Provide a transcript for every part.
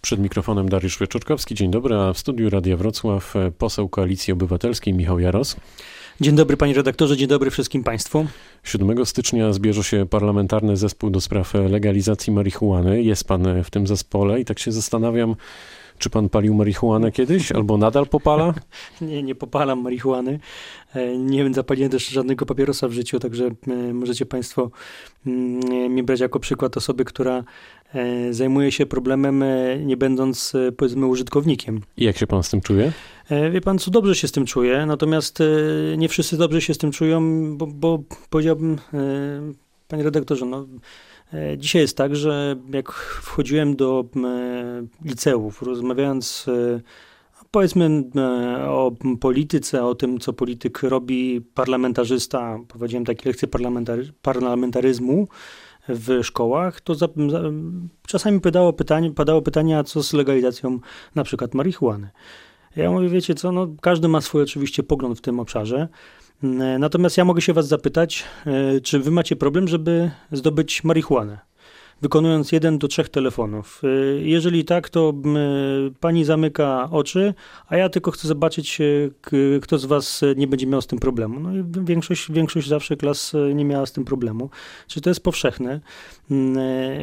Przed mikrofonem Dariusz Wieczorkowski. Dzień dobry, a w studiu Radia Wrocław poseł Koalicji Obywatelskiej Michał Jaros. Dzień dobry panie redaktorze, dzień dobry wszystkim państwu. 7 stycznia zbierze się parlamentarny zespół do spraw legalizacji marihuany. Jest pan w tym zespole i tak się zastanawiam, czy pan palił marihuanę kiedyś, albo nadal popala? Nie, nie popalam marihuany. E, nie zapaliłem też żadnego papierosa w życiu, także e, możecie państwo mm, mnie brać jako przykład osoby, która e, zajmuje się problemem, nie będąc powiedzmy użytkownikiem. I jak się pan z tym czuje? Wie pan, co dobrze się z tym czuje, natomiast nie wszyscy dobrze się z tym czują, bo, bo powiedziałbym, panie redaktorze, no dzisiaj jest tak, że jak wchodziłem do e, liceów, rozmawiając e, powiedzmy o polityce, o tym, co polityk robi, parlamentarzysta, prowadziłem takie lekcje parlamentary, parlamentaryzmu w szkołach, to za, za, czasami padało pytanie, padało pytanie, a co z legalizacją na przykład marihuany. Ja mówię, wiecie co, no, każdy ma swój oczywiście pogląd w tym obszarze, E, natomiast ja mogę się was zapytać, e, czy wy macie problem, żeby zdobyć marihuanę? Wykonując jeden do trzech telefonów. E, jeżeli tak, to pani zamyka oczy, a ja tylko chcę zobaczyć, kto z was nie będzie miał z tym problemu. No i większość, większość zawsze klas nie miała z tym problemu. Czy to jest powszechne?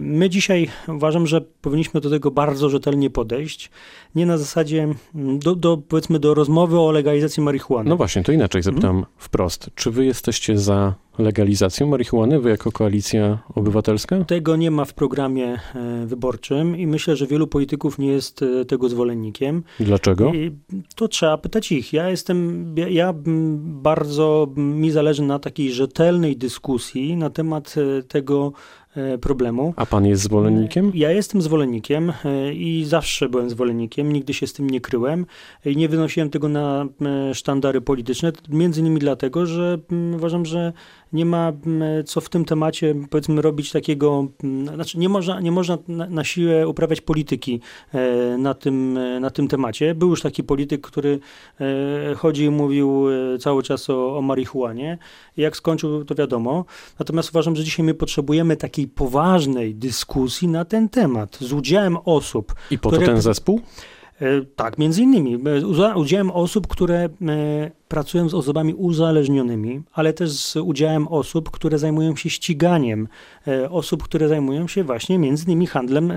My dzisiaj uważam, że powinniśmy do tego bardzo rzetelnie podejść. Nie na zasadzie do, do powiedzmy do rozmowy o legalizacji marihuany. No właśnie, to inaczej zapytam hmm? wprost. Czy wy jesteście za legalizacją marihuany, wy jako koalicja obywatelska? Tego nie ma w programie e, wyborczym i myślę, że wielu polityków nie jest e, tego zwolennikiem. Dlaczego? I to trzeba pytać ich. Ja jestem, ja, bardzo mi zależy na takiej rzetelnej dyskusji na temat e, tego, problemu. A pan jest zwolennikiem? Ja jestem zwolennikiem i zawsze byłem zwolennikiem, nigdy się z tym nie kryłem i nie wynosiłem tego na sztandary polityczne, między innymi dlatego, że uważam, że nie ma co w tym temacie, powiedzmy, robić takiego, znaczy nie można, nie można na, na siłę uprawiać polityki na tym, na tym temacie. Był już taki polityk, który chodzi i mówił cały czas o, o marihuanie. Jak skończył, to wiadomo. Natomiast uważam, że dzisiaj my potrzebujemy takiej poważnej dyskusji na ten temat z udziałem osób. I po to ten zespół? E, tak, między innymi. E, udziałem osób, które e, pracują z osobami uzależnionymi, ale też z udziałem osób, które zajmują się ściganiem, osób, które zajmują się właśnie między innymi handlem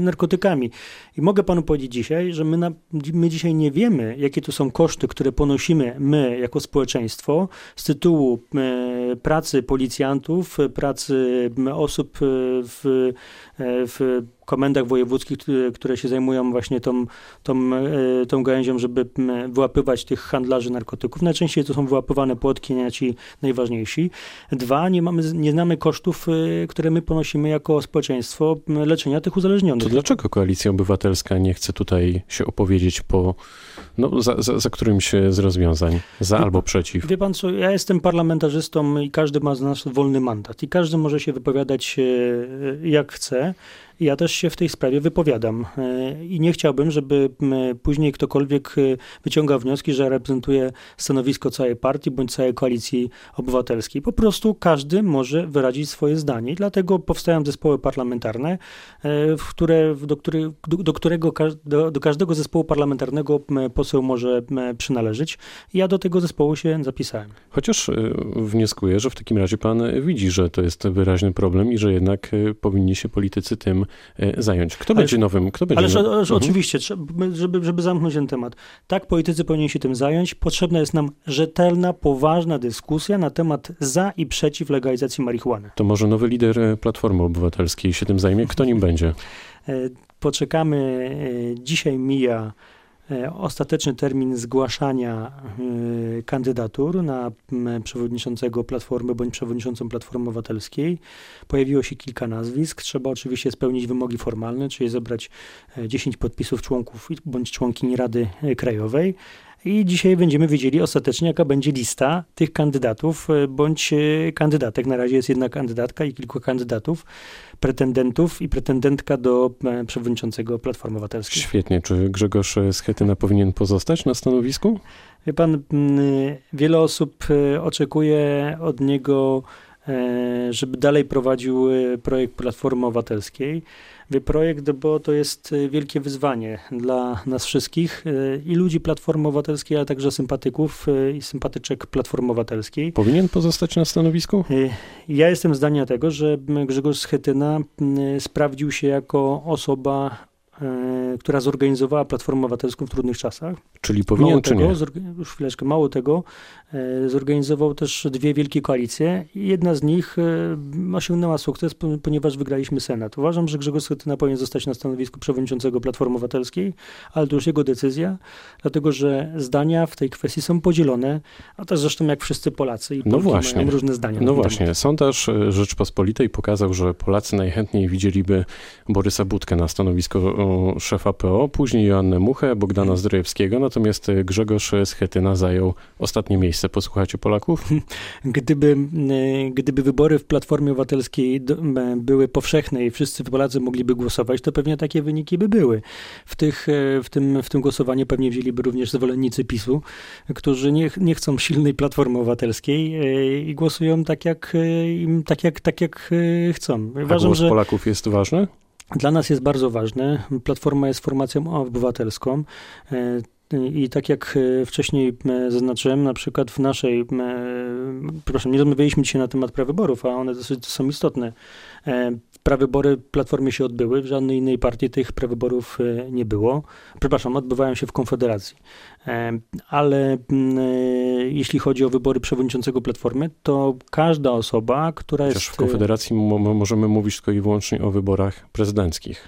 narkotykami. I mogę panu powiedzieć dzisiaj, że my, na, my dzisiaj nie wiemy, jakie to są koszty, które ponosimy my jako społeczeństwo z tytułu pracy policjantów, pracy osób w, w komendach wojewódzkich, które się zajmują właśnie tą, tą, e, tą gałęzią, żeby wyłapywać tych handlarzy narkotyków. Najczęściej to są wyłapywane płotki, nie ci najważniejsi. Dwa, nie, mamy, nie znamy kosztów, e, które my ponosimy jako społeczeństwo leczenia tych uzależnionych. To dlaczego Koalicja Obywatelska nie chce tutaj się opowiedzieć po, no, za, za, za którymś z rozwiązań, za albo przeciw? Wie pan co, ja jestem parlamentarzystą i każdy ma z nas wolny mandat i każdy może się wypowiadać e, jak chce. Ja też się w tej sprawie wypowiadam e, i nie chciałbym, żeby później ktokolwiek e, wyciągał wnioski, że reprezentuje stanowisko całej partii bądź całej koalicji obywatelskiej. Po prostu każdy może wyrazić swoje zdanie. Dlatego powstają zespoły parlamentarne, e, w które, do, który, do, do którego do, do każdego zespołu parlamentarnego poseł może przynależeć. Ja do tego zespołu się zapisałem. Chociaż wnioskuję, że w takim razie pan widzi, że to jest wyraźny problem i że jednak powinni się politycy tym zająć. Kto ależ, będzie nowym? Kto będzie ależ, ależ mhm. oczywiście, żeby, żeby zamknąć ten temat. Tak, politycy powinni się tym zająć. Potrzebna jest nam rzetelna, poważna dyskusja na temat za i przeciw legalizacji marihuany. To może nowy lider e, Platformy Obywatelskiej się tym zajmie? Kto nim będzie? E, poczekamy. Dzisiaj mija E, ostateczny termin zgłaszania e, kandydatur na przewodniczącego Platformy bądź przewodniczącą Platformy Obywatelskiej. Pojawiło się kilka nazwisk. Trzeba oczywiście spełnić wymogi formalne, czyli zebrać 10 e, podpisów członków bądź członkini Rady Krajowej. I dzisiaj będziemy wiedzieli ostatecznie, jaka będzie lista tych kandydatów bądź kandydatek. Na razie jest jedna kandydatka i kilku kandydatów pretendentów i pretendentka do e, przewodniczącego Platformy Obywatelskiej. Świetnie. Czy Grzegorz Schetyna powinien pozostać na stanowisku? Wie pan, wiele osób e, oczekuje od niego, e, żeby dalej prowadził projekt Platformy Obywatelskiej. Projekt, bo to jest wielkie wyzwanie dla nas wszystkich i ludzi Platformy Obywatelskiej, ale także sympatyków i sympatyczek Platformy Obywatelskiej. Powinien pozostać na stanowisku? Ja jestem zdania tego, że Grzegorz Schetyna sprawdził się jako osoba która zorganizowała Platformę Obywatelską w trudnych czasach. Czyli powinien mało czy tego, nie? Już chwileczkę, mało tego, e, zorganizował też dwie wielkie koalicje i jedna z nich e, osiągnęła sukces, ponieważ wygraliśmy Senat. Uważam, że Grzegorz Schetyna powinien zostać na stanowisku przewodniczącego Platformy Obywatelskiej, ale to już jego decyzja, dlatego że zdania w tej kwestii są podzielone, a też zresztą jak wszyscy Polacy i no właśnie. mają różne zdania. No właśnie, temat. sondaż Rzeczpospolitej pokazał, że Polacy najchętniej widzieliby Borysa Budkę na stanowisko szefa PO, później Joannę Muchę, Bogdana Zdrojewskiego, natomiast Grzegorz Schetyna zajął ostatnie miejsce. Posłuchajcie Polaków? Gdyby, e, gdyby wybory w Platformie Obywatelskiej były powszechne i wszyscy Polacy mogliby głosować, to pewnie takie wyniki by były. W, tych, e, w, tym, w tym głosowaniu pewnie wzięliby również zwolennicy PiSu, którzy nie, nie chcą silnej Platformy Obywatelskiej e, i głosują tak jak, tak jak, tak jak chcą. Uważam, A głos że Polaków jest ważny? Dla nas jest bardzo ważne. Platforma jest formacją obywatelską. E, I tak jak e, wcześniej e, zaznaczyłem, na przykład w naszej, przepraszam, nie rozmawialiśmy dzisiaj na temat prawyborów, a one dosyć są istotne. Prawybory Platformie się odbyły, w żadnej innej partii tych prawyborów e, nie było. Przepraszam, odbywają się w Konfederacji. E, ale mm, e, jeśli chodzi o wybory przewodniczącego Platformy, to każda osoba, która Chociaż jest... w Konfederacji możemy mówić tylko i wyłącznie o wyborach prezydenckich.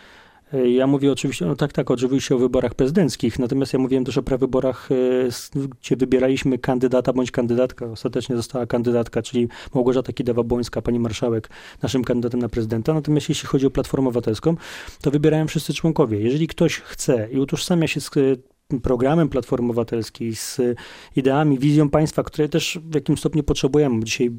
Ja mówię oczywiście, no tak, tak, oczywiście o wyborach prezydenckich, natomiast ja mówiłem też o prawyborach, e, gdzie wybieraliśmy kandydata bądź kandydatka. Ostatecznie została kandydatka, czyli Małgorzata Kidawa-Błońska, pani marszałek, naszym kandydatem na prezydenta. Natomiast jeśli chodzi o Platformę Obywatelską, to wybierają wszyscy członkowie. Jeżeli ktoś chce i utożsamia się z programem Platformy Obywatelskiej, z ideami, wizją państwa, które też w jakimś stopniu potrzebujemy. Dzisiaj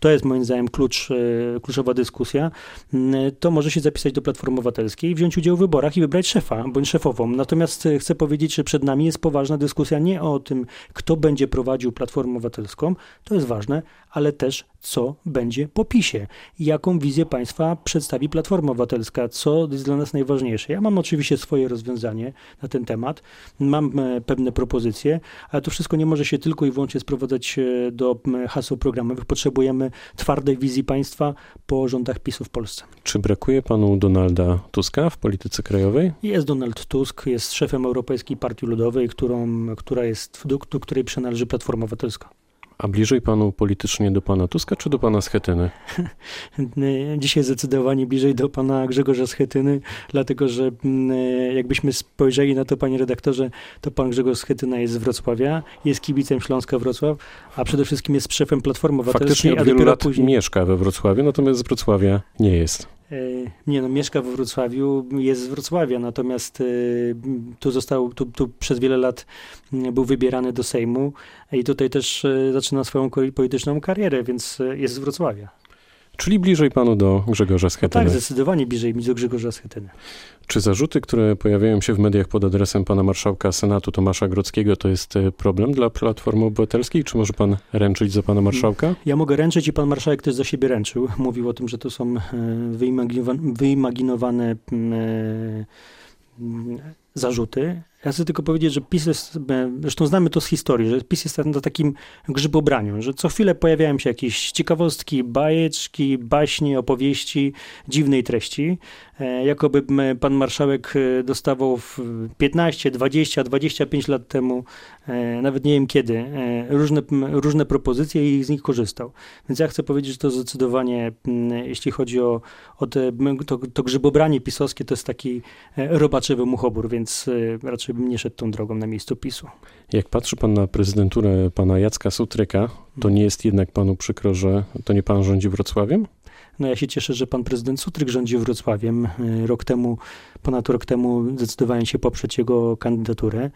to jest moim zdaniem klucz, e, kluczowa dyskusja. Mm, to może się zapisać do Platformy Obywatelskiej, wziąć udział w wyborach i wybrać szefa bądź szefową. Natomiast e, chcę powiedzieć, że przed nami jest poważna dyskusja nie o tym, kto będzie prowadził Platformę Obywatelską, to jest ważne, ale też co będzie po PiSie, jaką wizję państwa przedstawi Platforma Obywatelska, co jest dla nas najważniejsze. Ja mam oczywiście swoje rozwiązanie na ten temat, mam e, pewne propozycje, ale to wszystko nie może się tylko i wyłącznie sprowadzać e, do haseł programowych. Potrzebujemy twardej wizji państwa po rządach PiSu w Polsce. Czy brakuje panu Donalda Tuska w polityce krajowej? Jest Donald Tusk, jest szefem Europejskiej Partii Ludowej, którą, która jest, do, do której przynależy Platforma Obywatelska. A bliżej panu politycznie do pana Tuska czy do pana Schetyny? Dzisiaj zdecydowanie bliżej do pana Grzegorza Schetyny, dlatego że mm, jakbyśmy spojrzeli na to, panie redaktorze, to pan Grzegorz Schetyna jest z Wrocławia, jest kibicem Śląska Wrocław, a przede wszystkim jest szefem Platformy Obywatelskiej. Faktycznie od wielu lat później... mieszka we Wrocławiu, natomiast z Wrocławia nie jest. E, nie no, mieszka we Wrocławiu, jest z Wrocławia, natomiast e, tu został, tu, tu przez wiele lat był wybierany do Sejmu i tutaj też e, zaczyna swoją polityczną karierę, więc jest z Wrocławia. Czyli bliżej panu do Grzegorza Schetyny. No tak, zdecydowanie bliżej mi do Grzegorza Schetyny. Czy zarzuty, które pojawiają się w mediach pod adresem pana marszałka Senatu Tomasza Grodzkiego, to jest e, problem dla Platformy Obywatelskiej? Czy może pan ręczyć za pana marszałka? Ja mogę ręczyć i pan marszałek też za siebie ręczył. Mówił o tym, że to są e, wyimaginowane mm, e, zarzuty. Ja chcę tylko powiedzieć, że PiS jest, zresztą znamy to z historii, że PiS jest na takim grzybobraniu, że co chwilę pojawiają się jakieś ciekawostki, bajeczki, baśnie, opowieści dziwnej treści. E, jakoby pan marszałek e, dostawał 15, 20, 25 lat temu, e, nawet nie wiem kiedy, różne, różne propozycje i z nich korzystał. Więc ja chcę powiedzieć, że to zdecydowanie, jeśli chodzi o, o te, to, to grzybobranie pisowskie, to jest taki robaczywy muchobór, więc raczej bym nie szedł tą drogą na miejscu PiSu. Jak patrzy pan na prezydenturę pana Jacka Sutryka, to nie jest jednak panu przykro, że to nie pan rządzi Wrocławiem? No ja się cieszę, że pan prezydent Sutryk rządzi Wrocławiem. Y, rok temu, ponad rok temu zdecydowałem się poprzeć jego kandydaturę.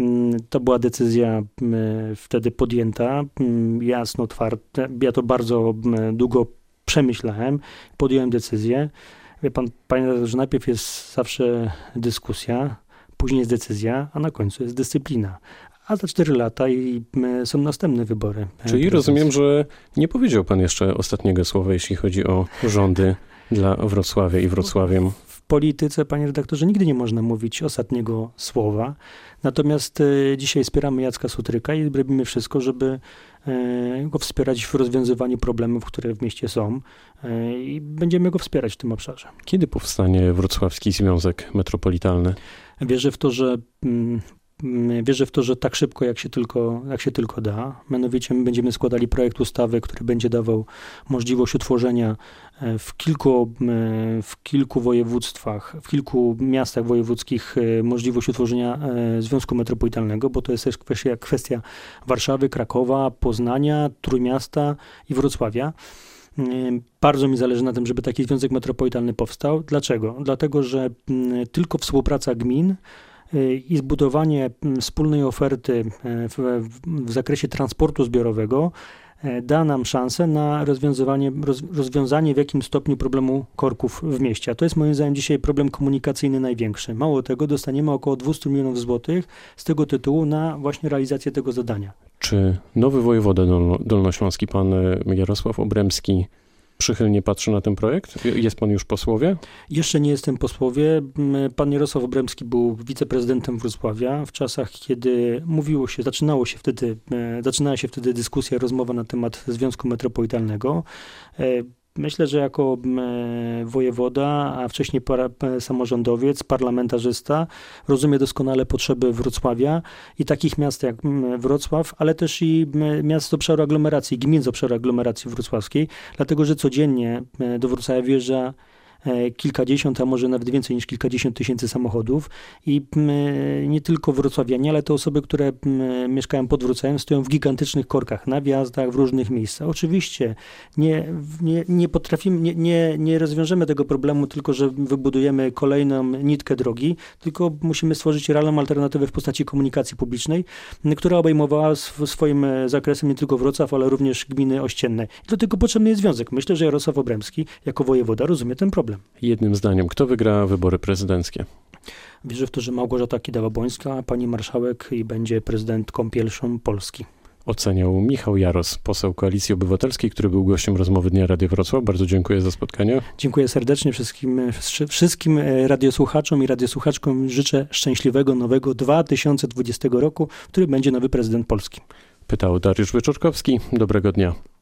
Mm, to była decyzja y, wtedy podjęta, mm, jasno, twarda. Ja to bardzo mm, długo przemyślałem, podjąłem decyzję. Wie pan, panie że najpierw jest zawsze dyskusja, później jest decyzja, a na końcu jest dyscyplina a za 4 lata i są następne wybory. E, Czyli rozumiem, że nie powiedział pan jeszcze ostatniego słowa, jeśli chodzi o rządy dla Wrocławia i Wrocławiem polityce, panie redaktorze, nigdy nie można mówić ostatniego słowa. Natomiast e, dzisiaj wspieramy Jacka Sutryka i robimy wszystko, żeby e, go wspierać w rozwiązywaniu problemów, które w mieście są e, i będziemy go wspierać w tym obszarze. Kiedy powstanie Wrocławski Związek Metropolitalny? Wierzę w to, że Mm, wierzę w to, że tak szybko, jak się tylko, jak się tylko da. Mianowicie my będziemy składali projekt ustawy, który będzie dawał możliwość utworzenia e, w kilku, w kilku województwach, w kilku miastach wojewódzkich e, możliwość utworzenia e, Związku Metropolitalnego, bo to jest też kwestia, kwestia Warszawy, Krakowa, Poznania, Trójmiasta i Wrocławia. Bardzo mi zależy na tym, żeby taki związek metropolitalny powstał. Dlaczego? Dlatego, że tylko współpraca gmin i zbudowanie mm, wspólnej oferty e, w, w zakresie transportu zbiorowego e, da nam szansę na rozwiązywanie, roz, rozwiązanie w jakim stopniu problemu korków w mieście. A to jest moim zdaniem dzisiaj problem komunikacyjny największy. Mało tego, dostaniemy około 200 milionów złotych z tego tytułu na właśnie realizację tego zadania. Czy nowy wojewoda dolnośląski, pan Jarosław Obremski, przychylnie patrzy na ten projekt? Jest pan już posłowie? Jeszcze nie jestem posłowie. Pan Jarosław Obremski był wiceprezydentem Wrocławia w czasach, kiedy mówiło się, zaczynało się wtedy, e, zaczynała się wtedy dyskusja, rozmowa na temat Związku Metropolitalnego. Myślę, że jako e, wojewoda, a wcześniej e, samorządowiec, parlamentarzysta, rozumie doskonale potrzeby Wrocławia i takich miast jak Wrocław, ale też i miast z obszaru aglomeracji, gmin z obszaru aglomeracji wrocławskiej, dlatego że codziennie do Wrocławia wjeżdża kilkadziesiąt, a może nawet więcej niż kilkadziesiąt tysięcy samochodów i nie tylko wrocławianie, ale te osoby, które mieszkają pod Wrocławiem, stoją w gigantycznych korkach na wjazdach, w różnych miejscach. Oczywiście nie, nie, nie potrafimy, nie, nie, nie rozwiążemy tego problemu tylko, że wybudujemy kolejną nitkę drogi, tylko musimy stworzyć realną alternatywę w postaci komunikacji publicznej, która obejmowała swoim e, zakresem nie tylko Wrocław, ale również gminy ościenne. I do tego potrzebny jest związek. Myślę, że Jarosław Obremski jako wojewoda rozumie ten problem. Jednym zdaniem, kto wygra wybory prezydenckie? Wierzę w to, że Małgorzata Kidawa-Bońska, pani marszałek i będzie prezydentką pierwszą Polski. Oceniał Michał Jaros, poseł Koalicji Obywatelskiej, który był gościem rozmowy Dnia Radio Wrocław. Bardzo dziękuję za spotkanie. Dziękuję serdecznie wszystkim, wszystkim e, radiosłuchaczom i radiosłuchaczkom. Życzę szczęśliwego nowego 2020 roku, który będzie nowy prezydent Polski. Pytał Dariusz Wyczorkowski. Dobrego dnia.